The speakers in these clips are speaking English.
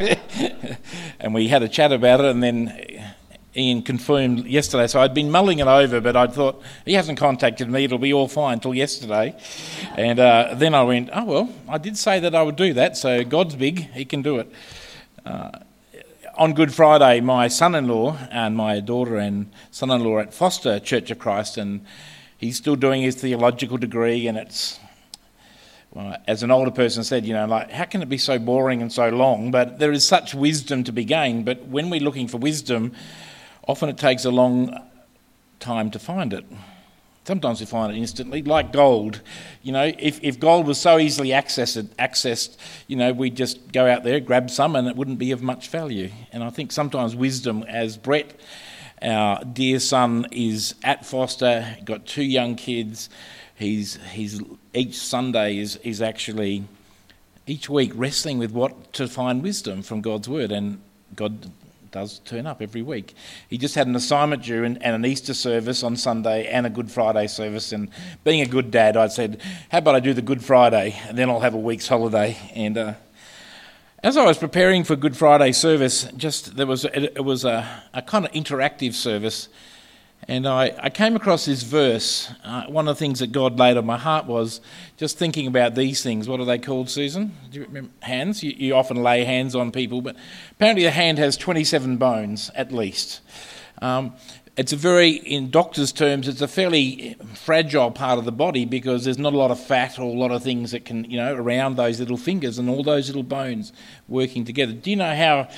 and we had a chat about it, and then Ian confirmed yesterday. So I'd been mulling it over, but I thought he hasn't contacted me. It'll be all fine until yesterday. And uh, then I went, oh well, I did say that I would do that. So God's big; He can do it. Uh, on Good Friday, my son-in-law and my daughter and son-in-law at Foster Church of Christ, and he's still doing his theological degree, and it's as an older person said, you know, like, how can it be so boring and so long? But there is such wisdom to be gained. But when we're looking for wisdom, often it takes a long time to find it. Sometimes we find it instantly, like gold. You know, if, if gold was so easily accessed, accessed, you know, we'd just go out there, grab some, and it wouldn't be of much value. And I think sometimes wisdom, as Brett, our dear son, is at Foster, got two young kids, he's, he's each Sunday is, is actually each week wrestling with what to find wisdom from God's word, and God does turn up every week. He just had an assignment due and, and, an Easter service on Sunday and a Good Friday service. And being a good dad, I said, How about I do the Good Friday and then I'll have a week's holiday? And uh, as I was preparing for Good Friday service, just there was it, it was a, a kind of interactive service and I, I came across this verse. Uh, one of the things that God laid on my heart was just thinking about these things. What are they called, Susan? Do you remember? Hands? You, you often lay hands on people, but apparently the hand has 27 bones at least. Um, it's a very, in doctors' terms, it's a fairly fragile part of the body because there's not a lot of fat or a lot of things that can, you know, around those little fingers and all those little bones working together. Do you know how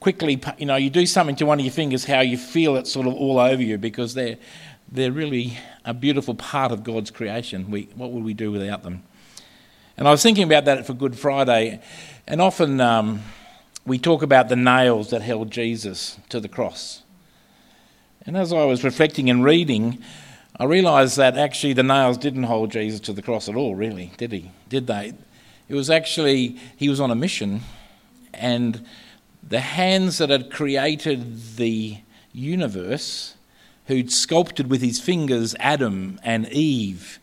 quickly, you know, you do something to one of your fingers, how you feel it sort of all over you because they're, they're really a beautiful part of God's creation. We, what would we do without them? And I was thinking about that for Good Friday, and often um, we talk about the nails that held Jesus to the cross. And as I was reflecting and reading, I realised that actually the nails didn't hold Jesus to the cross at all, really, did he? Did they? It was actually, he was on a mission, and the hands that had created the universe, who'd sculpted with his fingers Adam and Eve,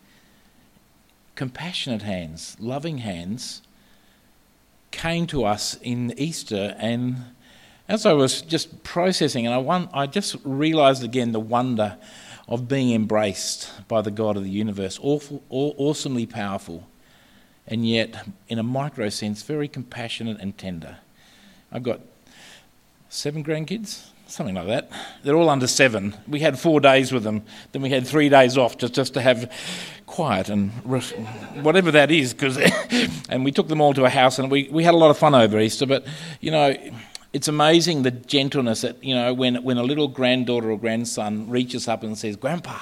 compassionate hands, loving hands, came to us in Easter. And as I was just processing, and I, won- I just realized again the wonder of being embraced by the God of the universe, awful, aw- awesomely powerful, and yet, in a micro sense, very compassionate and tender. I've got seven grandkids, something like that. They're all under seven. We had four days with them. Then we had three days off just, just to have quiet and whatever that is. Cause and we took them all to a house and we, we had a lot of fun over Easter. But, you know, it's amazing the gentleness that, you know, when, when a little granddaughter or grandson reaches up and says, Grandpa,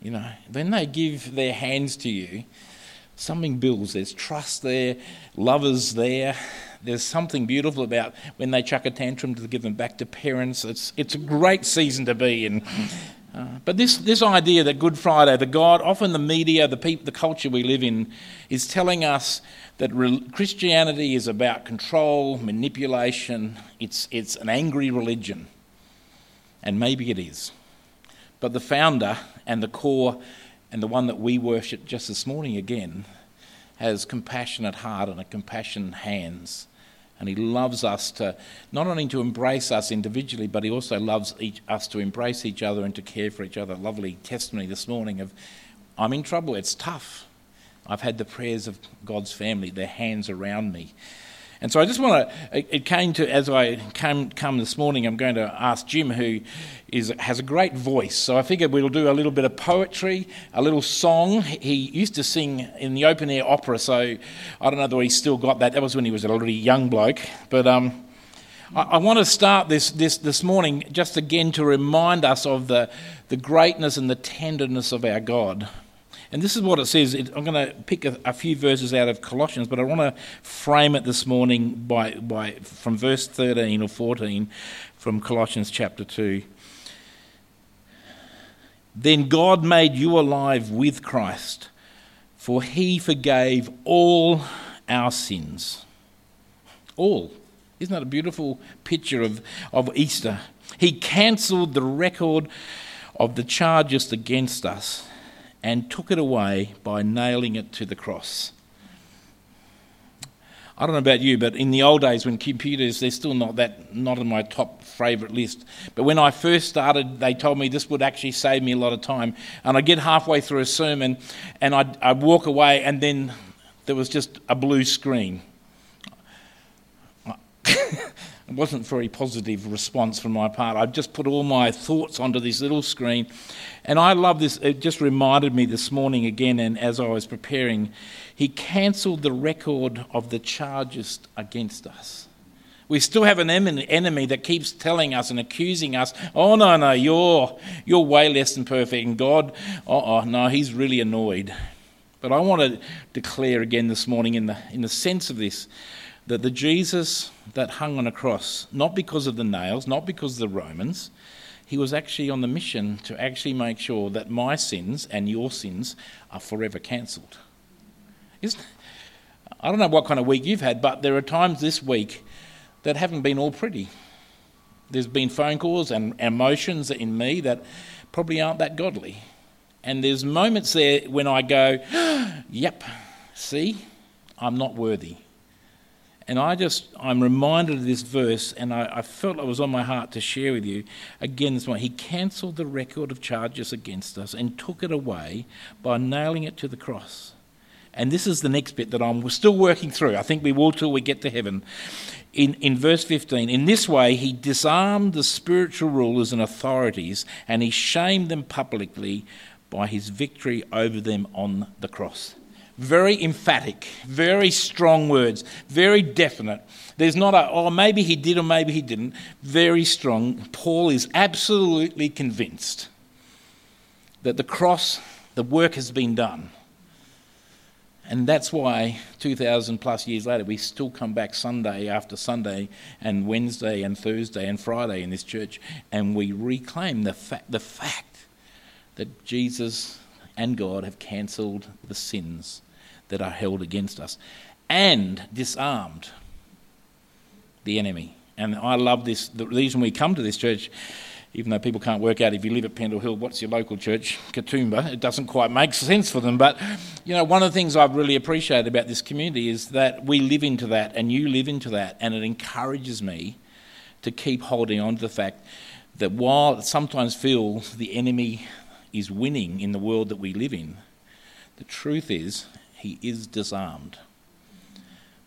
you know, when they give their hands to you, something builds. There's trust there, lovers there there's something beautiful about when they chuck a tantrum to give them back to parents. It's, it's a great season to be in. Uh, but this, this idea that Good Friday, the God, often the media, the, people, the culture we live in, is telling us that re- Christianity is about control, manipulation, it's, it's an angry religion. And maybe it is. But the founder and the core, and the one that we worship just this morning again, has compassionate heart and a compassionate hands and He loves us to not only to embrace us individually, but He also loves each, us to embrace each other and to care for each other. Lovely testimony this morning of, I'm in trouble, it's tough. I've had the prayers of God's family, their hands around me. And so I just want to, it came to, as I came, come this morning, I'm going to ask Jim, who is, has a great voice. So I figured we'll do a little bit of poetry, a little song. He used to sing in the open air opera, so I don't know whether he's still got that. That was when he was a little young bloke. But um, I, I want to start this, this, this morning just again to remind us of the, the greatness and the tenderness of our God. And this is what it says. I'm going to pick a, a, few verses out of Colossians, but I want to frame it this morning by, by, from verse 13 or 14 from Colossians chapter 2. Then God made you alive with Christ, for he forgave all our sins. All. Isn't that a beautiful picture of, of Easter? He cancelled the record of the charges against us and took it away by nailing it to the cross. I don't know about you, but in the old days when computers, they're still not that not on my top favourite list. But when I first started, they told me this would actually save me a lot of time. And I'd get halfway through a sermon, and I'd, I'd walk away, and then there was just a blue screen. It wasn't a very positive response from my part. I've just put all my thoughts onto this little screen. And I love this. It just reminded me this morning again, and as I was preparing, he cancelled the record of the charges against us. We still have an enemy that keeps telling us and accusing us, oh, no, no, you're, you're way less than perfect. And God, oh, no, he's really annoyed. But I want to declare again this morning, in the, in the sense of this, that the Jesus that hung on a cross, not because of the nails, not because of the Romans, he was actually on the mission to actually make sure that my sins and your sins are forever cancelled. I don't know what kind of week you've had, but there are times this week that haven't been all pretty. There's been phone calls and emotions in me that probably aren't that godly. And there's moments there when I go, yep, see, I'm not worthy. And I just, I'm reminded of this verse, and I, I, felt it was on my heart to share with you again this morning. He cancelled the record of charges against us and took it away by nailing it to the cross. And this is the next bit that I'm still working through. I think we will till we get to heaven. In, in verse 15, in this way, he disarmed the spiritual rulers and authorities, and he shamed them publicly by his victory over them on the cross. Very emphatic, very strong words, very definite. There's not a, oh, maybe he did or maybe he didn't. Very strong. Paul is absolutely convinced that the cross, the work has been done. And that's why 2,000 plus years later, we still come back Sunday after Sunday and Wednesday and Thursday and Friday in this church and we reclaim the, fa- the fact that Jesus and God have cancelled the sins that are held against us and disarmed the enemy. And I love this. The reason we come to this church, even though people can't work out if you live at Pendle Hill, what's your local church? Katoomba. It doesn't quite make sense for them. But, you know, one of the things I've really appreciated about this community is that we live into that and you live into that. And it encourages me to keep holding on to the fact that while it sometimes feels the enemy is winning in the world that we live in, the truth is he is disarmed.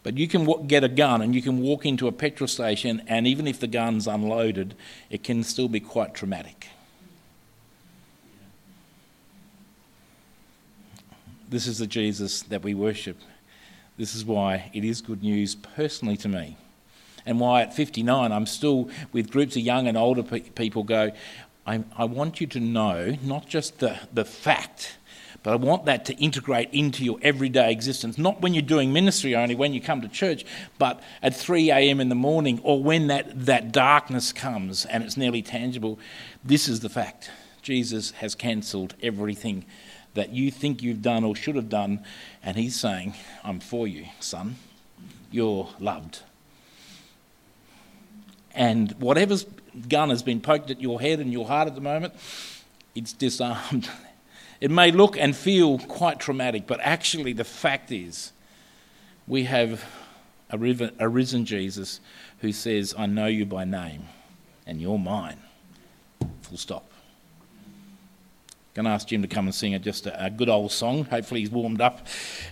But you can get a gun and you can walk into a petrol station, and even if the gun's unloaded, it can still be quite traumatic. This is the Jesus that we worship. This is why it is good news personally to me. And why at 59 I'm still with groups of young and older pe- people go, I, I want you to know not just the, the fact but I want that to integrate into your everyday existence, not when you're doing ministry only, when you come to church, but at 3 a.m. in the morning or when that, that darkness comes and it's nearly tangible. This is the fact Jesus has cancelled everything that you think you've done or should have done, and He's saying, I'm for you, son. You're loved. And whatever's gun has been poked at your head and your heart at the moment, it's disarmed It may look and feel quite traumatic, but actually, the fact is, we have a risen Jesus who says, I know you by name, and you're mine. Full stop. Going to ask Jim to come and sing just a, a good old song. Hopefully, he's warmed up.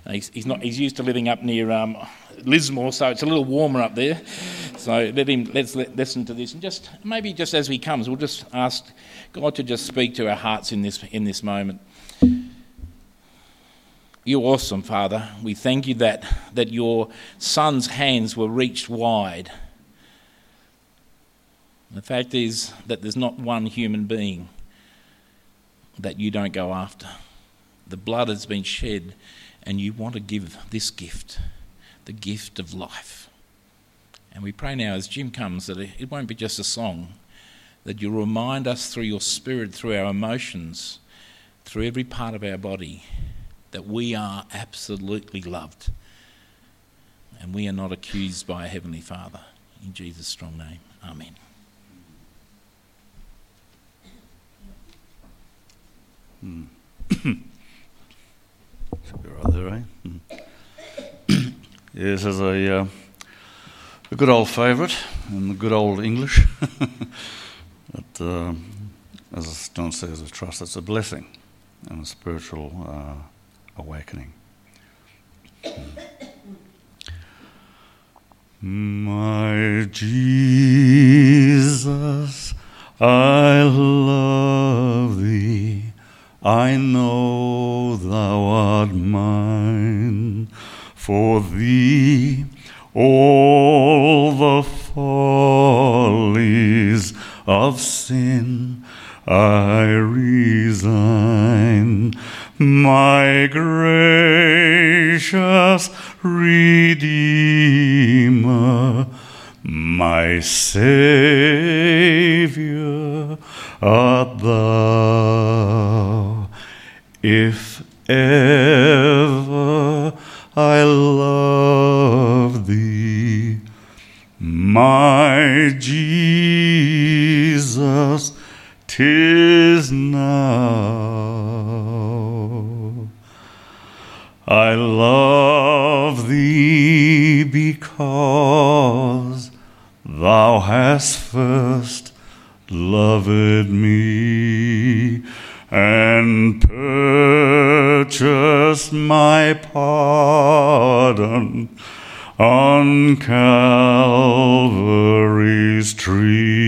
Uh, he's, he's, not, he's used to living up near um, Lismore, so it's a little warmer up there. So let him let's let, listen to this, and just maybe just as he comes, we'll just ask God to just speak to our hearts in this in this moment. You're awesome, Father. We thank you that, that your Son's hands were reached wide. The fact is that there's not one human being that you don't go after. The blood has been shed, and you want to give this gift the gift of life. And we pray now as Jim comes that it won't be just a song, that you'll remind us through your spirit, through our emotions, through every part of our body that we are absolutely loved and we are not accused by a Heavenly Father. In Jesus' strong name, Amen. Hmm. Yes, as a, uh, a good old favourite in the good old English. but uh, as John says, I trust it's a blessing and a spiritual uh, awakening. Hmm. My Jesus, I my Saviour art thou. If ever I love thee, my Jesus, tis now. I love thee because thou hast first loved me and purchased my pardon on Calvary's tree.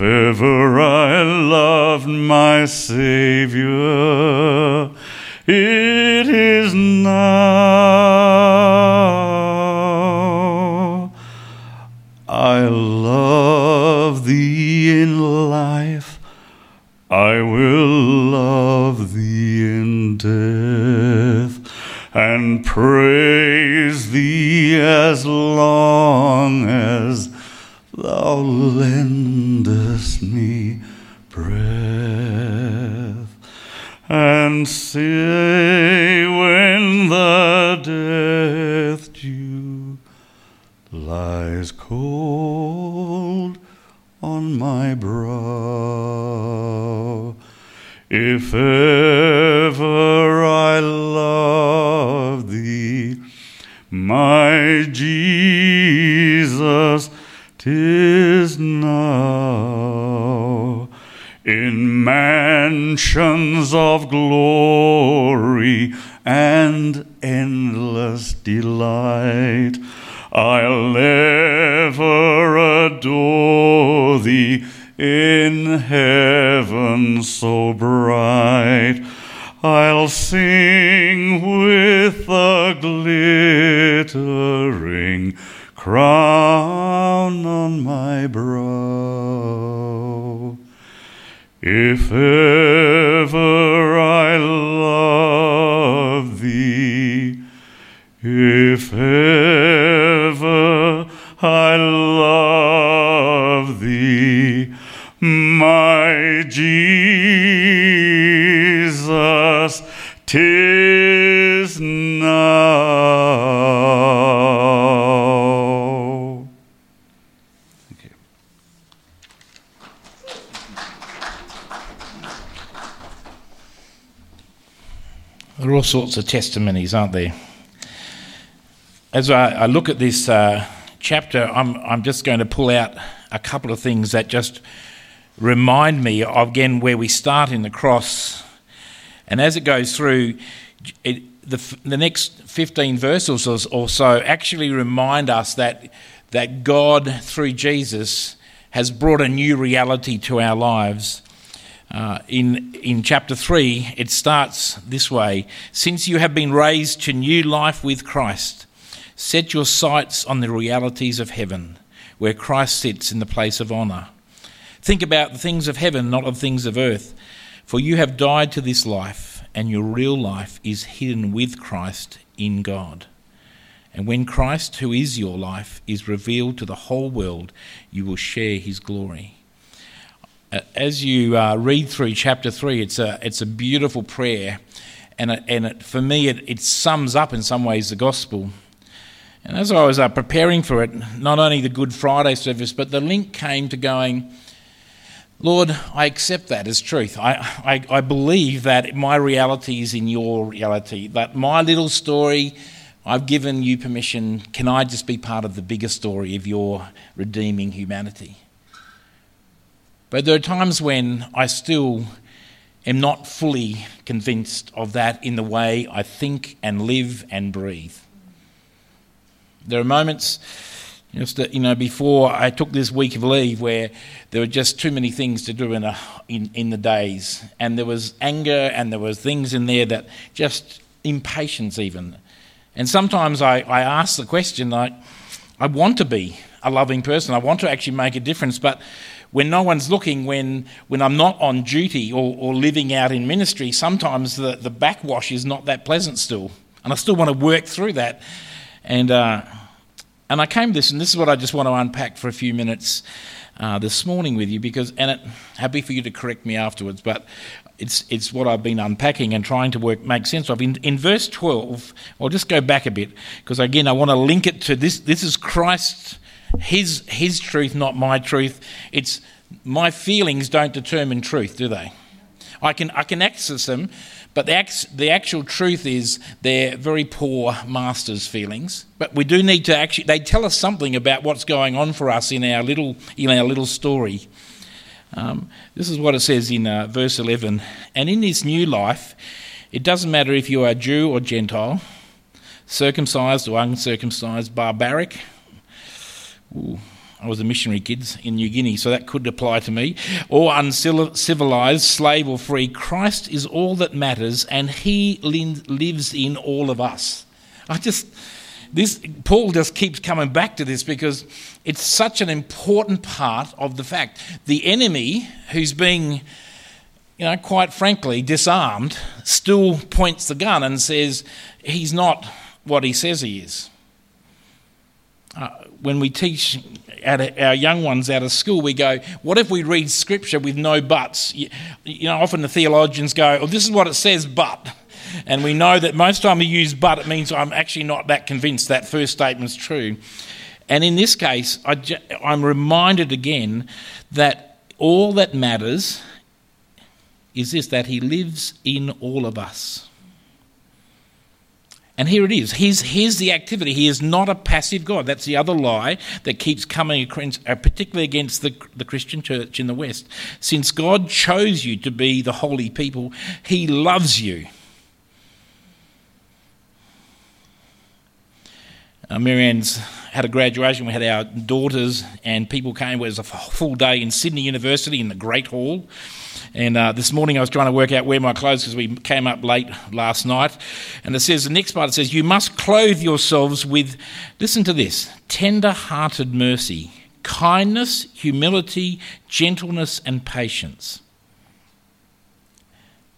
If I'll ever adore thee in heaven so bright. I'll sing with the glittering crown on my brow. If sorts of testimonies, aren't there? As I, I look at this uh, chapter, I'm, I'm just going to pull out a couple of things that just remind me of, again, where we start in the cross. And as it goes through, it, the, the next 15 verses or, or so actually remind us that, that God, through Jesus, has brought a new reality to our lives. Uh, in, in chapter 3, it starts this way Since you have been raised to new life with Christ, set your sights on the realities of heaven, where Christ sits in the place of honour. Think about the things of heaven, not of things of earth, for you have died to this life, and your real life is hidden with Christ in God. And when Christ, who is your life, is revealed to the whole world, you will share his glory. As you uh, read through chapter 3, it's a, it's a beautiful prayer. And, it, and it, for me, it, it sums up in some ways the gospel. And as I was uh, preparing for it, not only the Good Friday service, but the link came to going, Lord, I accept that as truth. I, I, I, believe that my reality is in your reality, that my little story, I've given you permission. Can I just be part of the bigger story of your redeeming humanity? But there are times when I still am not fully convinced of that in the way I think and live and breathe. There are moments just you know, before I took this week of leave, where there were just too many things to do in, a, in, in the days, and there was anger, and there was things in there that just impatience even. And sometimes I, I ask the question, like, I want to be a loving person. I want to actually make a difference, but when no one's looking, when, when I'm not on duty or, or living out in ministry, sometimes the, the backwash is not that pleasant still. And I still want to work through that. And uh, and I came this, and this is what I just want to unpack for a few minutes uh, this morning with you, because, and it, happy for you to correct me afterwards, but it's, it's what I've been unpacking and trying to work make sense of. In, in verse 12, I'll just go back a bit, because again, I want to link it to this. This is Christ, his, his truth, not my truth. It's my feelings don't determine truth, do they? I can, I can access them, but the, the actual truth is they're very poor master's feelings. But we do need to actually, they tell us something about what's going on for us in our little, in our little story. Um, this is what it says in uh, verse 11. And in this new life, it doesn't matter if you are Jew or Gentile, circumcised or uncircumcised, barbaric. Ooh, I was a missionary kids in New Guinea, so that could apply to me. Or uncivilized, slave or free, Christ is all that matters, and He lives in all of us. I just this Paul just keeps coming back to this because it's such an important part of the fact. The enemy, who's being, you know, quite frankly, disarmed, still points the gun and says he's not what he says he is. Uh, when we teach our young ones out of school, we go, what if we read scripture with no buts? You, you know, often the theologians go, oh, this is what it says, but. And we know that most time we use but, it means I'm actually not that convinced that first statement's true. And in this case, I I'm reminded again that all that matters is this that he lives in all of us. And here it is. Here's, here's the activity. He is not a passive God. That's the other lie that keeps coming, uh, particularly against the, the Christian church in the West. Since God chose you to be the holy people, He loves you. Uh, Marianne's had a graduation. We had our daughters, and people came. It was a full day in Sydney University in the Great Hall. And uh, this morning I was trying to work out where my clothes because we came up late last night. And it says, the next part it says, You must clothe yourselves with, listen to this, tender hearted mercy, kindness, humility, gentleness, and patience.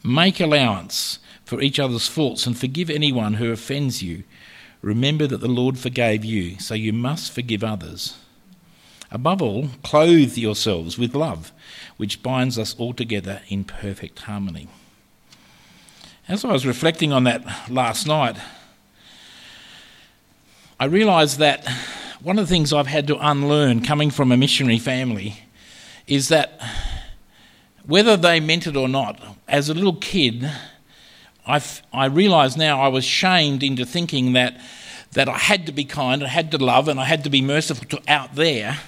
Make allowance for each other's faults and forgive anyone who offends you. Remember that the Lord forgave you, so you must forgive others. Above all, clothe yourselves with love which binds us all together in perfect harmony. As I was reflecting on that last night, I realised that one of the things I've had to unlearn coming from a missionary family is that whether they meant it or not, as a little kid, I've, I realise now I was shamed into thinking that, that I had to be kind, I had to love, and I had to be merciful to out there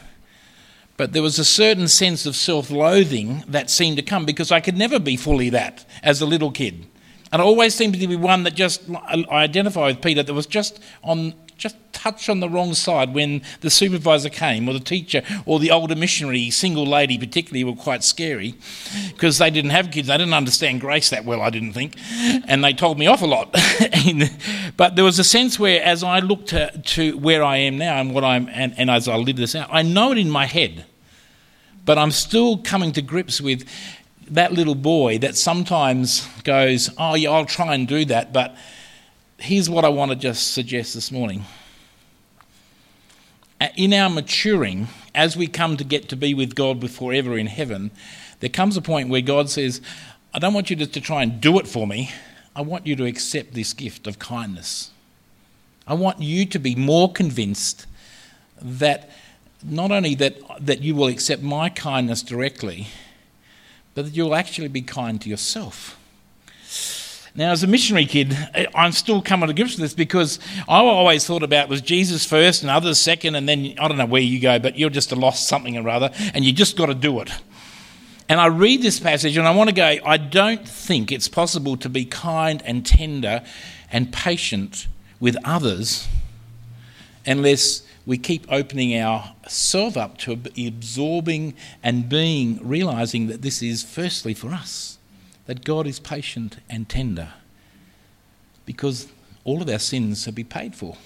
but there was a certain sense of self loathing that seemed to come because I could never be fully that as a little kid. And I always seemed to be one that just, I identify with Peter, that was just on, just touch on the wrong side when the supervisor came or the teacher or the older missionary, single lady particularly, were quite scary because they didn't have kids. They didn't understand grace that well, I didn't think. And they told me off a lot. but there was a sense where, as I looked to, to where I am now and what I'm, and, and as I live this out, I know it in my head but I'm still coming to grips with that little boy that sometimes goes, Oh, yeah, I'll try and do that, but here's what I want to just suggest this morning. In our maturing, as we come to get to be with God forever in heaven, there comes a point where God says, I don't want you to, to try and do it for me. I want you to accept this gift of kindness. I want you to be more convinced that not only that, that you will accept my kindness directly, but that you'll actually be kind to yourself. Now, as a missionary kid, I'm still coming to grips with this because I always thought about was Jesus first and others second, and then I don't know where you go, but you're just a lost something or other, and you just got to do it. And I read this passage and I want to go, I don't think it's possible to be kind and tender and patient with others unless we keep opening ourselves up to absorbing and being, realizing that this is firstly for us, that God is patient and tender because all of our sins have been paid for.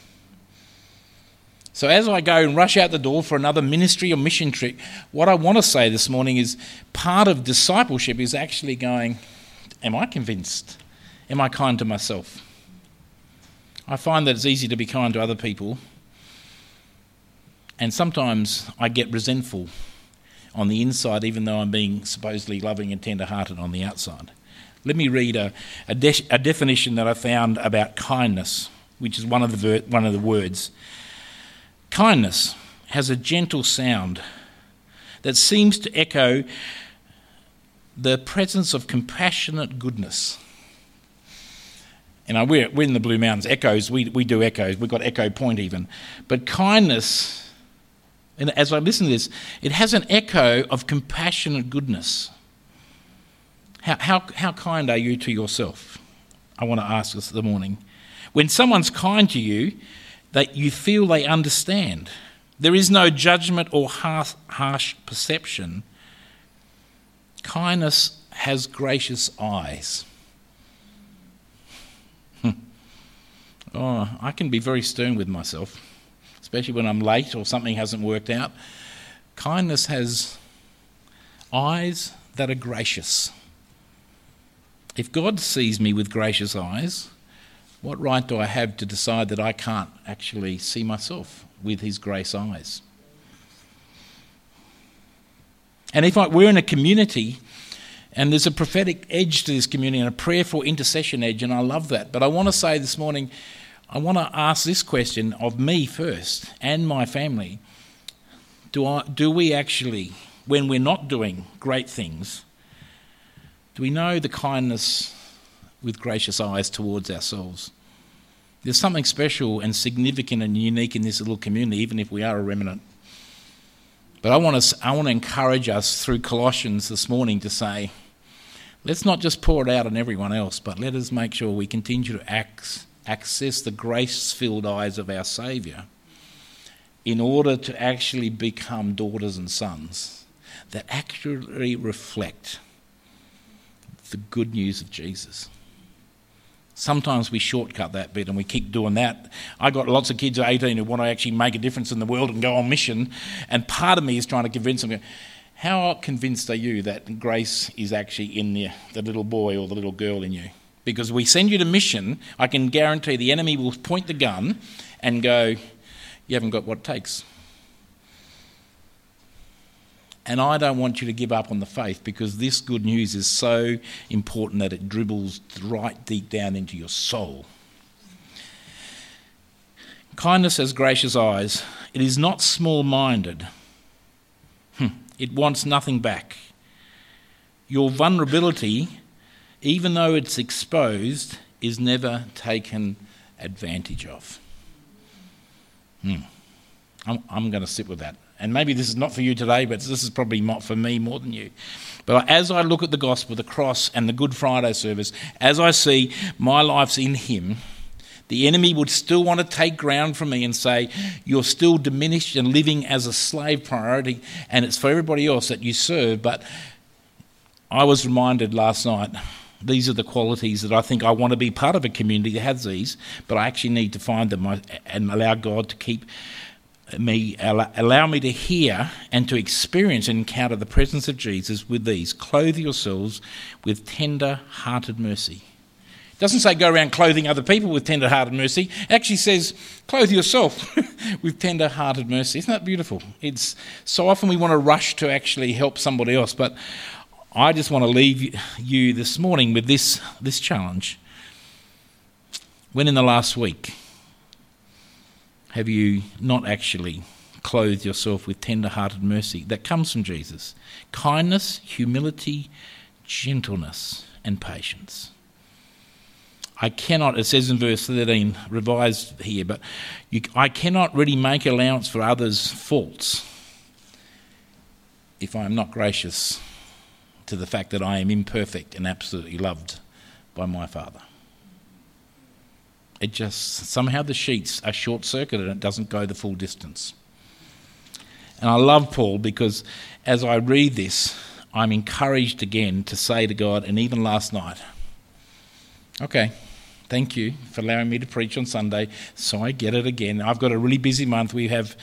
So, as I go and rush out the door for another ministry or mission trip, what I want to say this morning is part of discipleship is actually going, Am I convinced? Am I kind to myself? I find that it's easy to be kind to other people, and sometimes I get resentful on the inside, even though I'm being supposedly loving and tender hearted on the outside. Let me read a, a, de- a, definition that I found about kindness, which is one of the, ver- one of the words. Kindness has a gentle sound that seems to echo the presence of compassionate goodness. And we're, we're in the Blue Mountains. Echoes, we, we do echoes. We've got Echo Point even. But kindness, and as I listen to this, it has an echo of compassionate goodness. How, how, how kind are you to yourself? I want to ask this this morning. When someone's kind to you, that you feel they understand. There is no judgment or harsh, harsh perception. Kindness has gracious eyes. Hmm. oh, I can be very stern with myself, especially when I'm late or something hasn't worked out. Kindness has eyes that are gracious. If God sees me with gracious eyes, what right do I have to decide that I can't actually see myself with His grace eyes? And if I, we're in a community and there's a prophetic edge to this community and a prayerful intercession edge, and I love that. But I want to say this morning, I want to ask this question of me first and my family. Do, I, do we actually, when we're not doing great things, do we know the kindness with gracious eyes towards ourselves. There's something special and significant and unique in this little community, even if we are a remnant. But I want to, I want to encourage us through Colossians this morning to say, let's not just pour it out on everyone else, but let us make sure we continue to access the grace filled eyes of our Saviour in order to actually become daughters and sons that accurately reflect the good news of Jesus. Sometimes we shortcut that bit and we keep doing that. I got lots of kids at 18 who want to actually make a difference in the world and go on mission, and part of me is trying to convince them. How convinced are you that grace is actually in the, the little boy or the little girl in you? Because we send you to mission, I can guarantee the enemy will point the gun and go, You haven't got what it takes. And I don't want you to give up on the faith because this good news is so important that it dribbles right deep down into your soul. Kindness has gracious eyes. It is not small minded, hmm. it wants nothing back. Your vulnerability, even though it's exposed, is never taken advantage of. Hmm. I'm, I'm going to sit with that and maybe this is not for you today, but this is probably not for me more than you. But as I look at the gospel, the cross, and the Good Friday service, as I see my life's in Him, the enemy would still want to take ground from me and say, You're still diminished and living as a slave priority, and it's for everybody else that you serve. But I was reminded last night these are the qualities that I think I want to be part of a community that has these, but I actually need to find them and allow God to keep me allow me to hear and to experience and encounter the presence of Jesus with these. Clothe yourselves with tender hearted mercy. It doesn't say go around clothing other people with tender hearted mercy. It actually says clothe yourself with tender hearted mercy. Isn't that beautiful? It's so often we want to rush to actually help somebody else but I just want to leave you this morning with this this challenge when in the last week have you not actually clothed yourself with tender hearted mercy that comes from Jesus? Kindness, humility, gentleness, and patience. I cannot, it says in verse 13, revised here, but you, I cannot really make allowance for others' faults if I am not gracious to the fact that I am imperfect and absolutely loved by my Father. It just somehow the sheets are short circuited and it doesn't go the full distance. And I love Paul because as I read this, I'm encouraged again to say to God, and even last night, okay, thank you for allowing me to preach on Sunday, so I get it again. I've got a really busy month. We have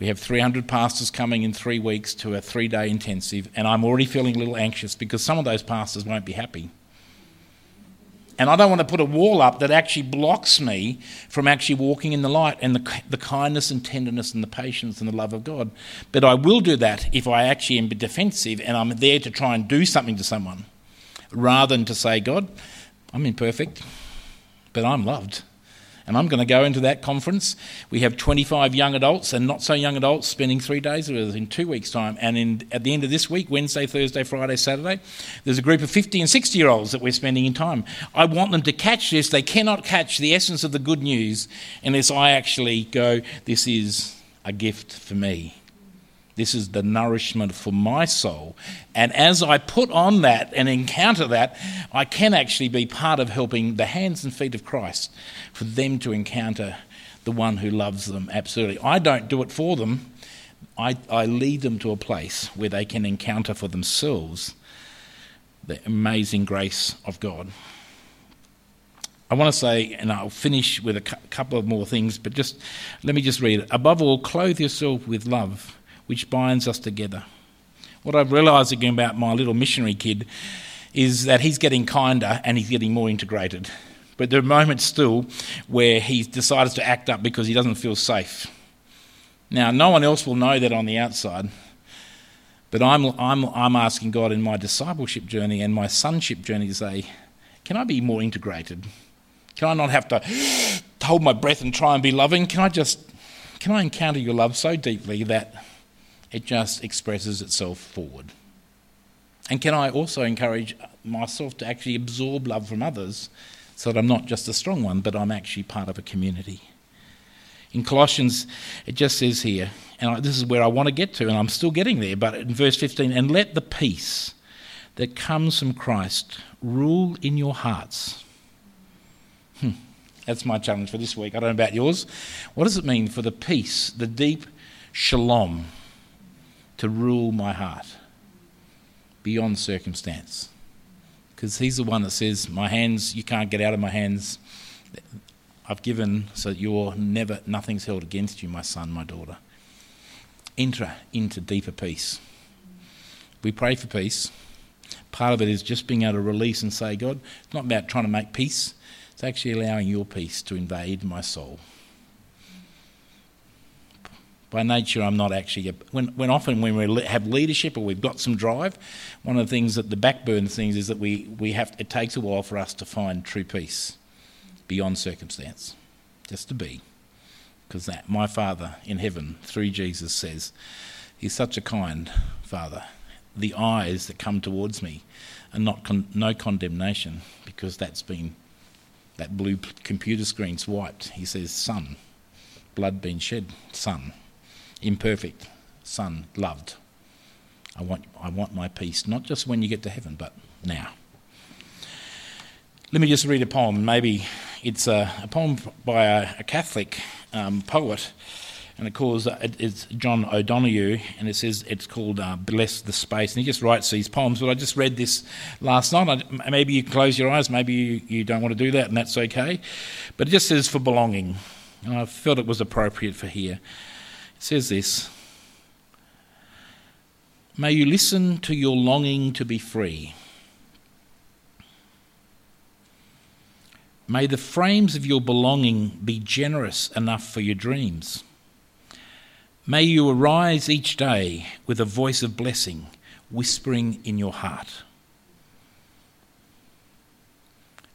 we have 300 pastors coming in three weeks to a three-day intensive, and I'm already feeling a little anxious because some of those pastors won't be happy. And I don't want to put a wall up that actually blocks me from actually walking in the light and the, the kindness and tenderness and the patience and the love of God. But I will do that if I actually am defensive and I'm there to try and do something to someone rather than to say, God, I'm imperfect, but I'm loved. And I'm going to go into that conference. We have 25 young adults and not so young adults spending three days with us in two weeks' time. And in, at the end of this week, Wednesday, Thursday, Friday, Saturday, there's a group of 50 and 60 year olds that we're spending in time. I want them to catch this. They cannot catch the essence of the good news unless I actually go, This is a gift for me. This is the nourishment for my soul. And as I put on that and encounter that, I can actually be part of helping the hands and feet of Christ for them to encounter the one who loves them absolutely. I don't do it for them, I, I lead them to a place where they can encounter for themselves the amazing grace of God. I want to say, and I'll finish with a couple of more things, but just let me just read it. Above all, clothe yourself with love which binds us together. What I've realised again about my little missionary kid is that he's getting kinder and he's getting more integrated. But there are moments still where he decides to act up because he doesn't feel safe. Now, no one else will know that on the outside, but I'm, I'm, I'm asking God in my discipleship journey and my sonship journey to say, can I be more integrated? Can I not have to hold my breath and try and be loving? Can I just, can I encounter your love so deeply that it just expresses itself forward. And can I also encourage myself to actually absorb love from others so that I'm not just a strong one, but I'm actually part of a community? In Colossians, it just says here, and this is where I want to get to, and I'm still getting there, but in verse 15, and let the peace that comes from Christ rule in your hearts. Hmm. That's my challenge for this week. I don't know about yours. What does it mean for the peace, the deep shalom to rule my heart beyond circumstance. Because he's the one that says, My hands, you can't get out of my hands. I've given so that you're never, nothing's held against you, my son, my daughter. Enter into deeper peace. We pray for peace. Part of it is just being able to release and say, God, it's not about trying to make peace, it's actually allowing your peace to invade my soul by nature, I'm not actually. A, when, when often when we have leadership or we've got some drive, one of the things that the backburn things is that we, we have. It takes a while for us to find true peace beyond circumstance, just to be, because that my Father in heaven through Jesus says, He's such a kind Father. The eyes that come towards me are not con- no condemnation because that's been that blue computer screen's wiped. He says, Son, blood been shed, Son imperfect son, loved. I want, I want my peace, not just when you get to heaven, but now. Let me just read a poem. Maybe it's a, a poem by a, a Catholic um, poet, and calls uh, it's John O'Donoghue, and it says it's called uh, "Bless the Space." And he just writes these poems. But I just read this last night. I, maybe you close your eyes. Maybe you, you don't want to do that, and that's okay. But it just says for belonging, and I felt it was appropriate for here. Says this May you listen to your longing to be free. May the frames of your belonging be generous enough for your dreams. May you arise each day with a voice of blessing whispering in your heart.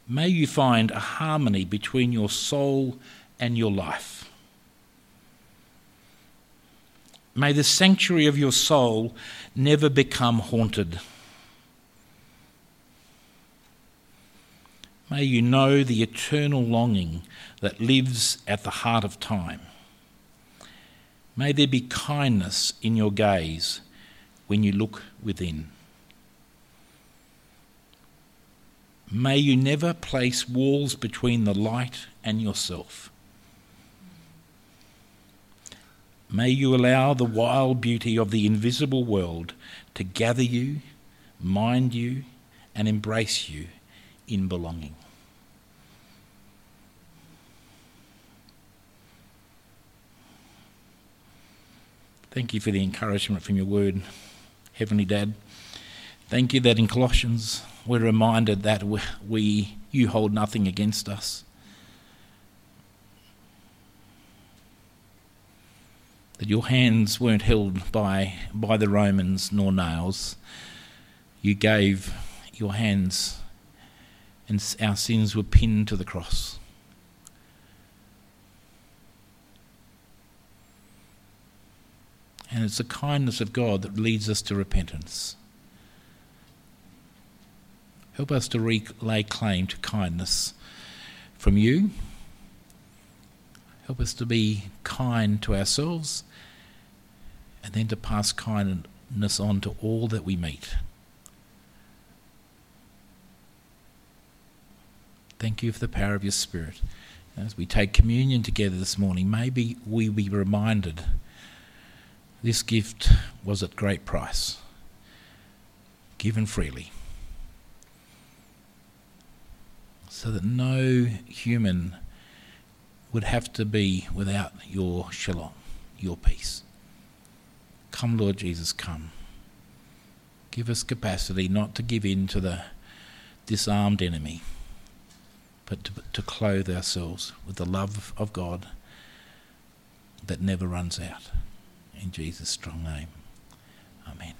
May you find a harmony between your soul and your life. May the sanctuary of your soul never become haunted. May you know the eternal longing that lives at the heart of time. May there be kindness in your gaze when you look within. May you never place walls between the light and yourself. May you allow the wild beauty of the invisible world to gather you, mind you, and embrace you in belonging. Thank you for the encouragement from your word, Heavenly Dad. Thank you that in Colossians we're reminded that we, you hold nothing against us. That your hands weren't held by, by the Romans nor nails. You gave your hands, and our sins were pinned to the cross. And it's the kindness of God that leads us to repentance. Help us to re- lay claim to kindness from you. Help us to be kind to ourselves and then to pass kindness on to all that we meet. Thank you for the power of your Spirit. As we take communion together this morning, maybe we be reminded this gift was at great price, given freely, so that no human would have to be without your shalom, your peace. Come, Lord Jesus, come. Give us capacity not to give in to the disarmed enemy, but to, to clothe ourselves with the love of God that never runs out. In Jesus' strong name. Amen.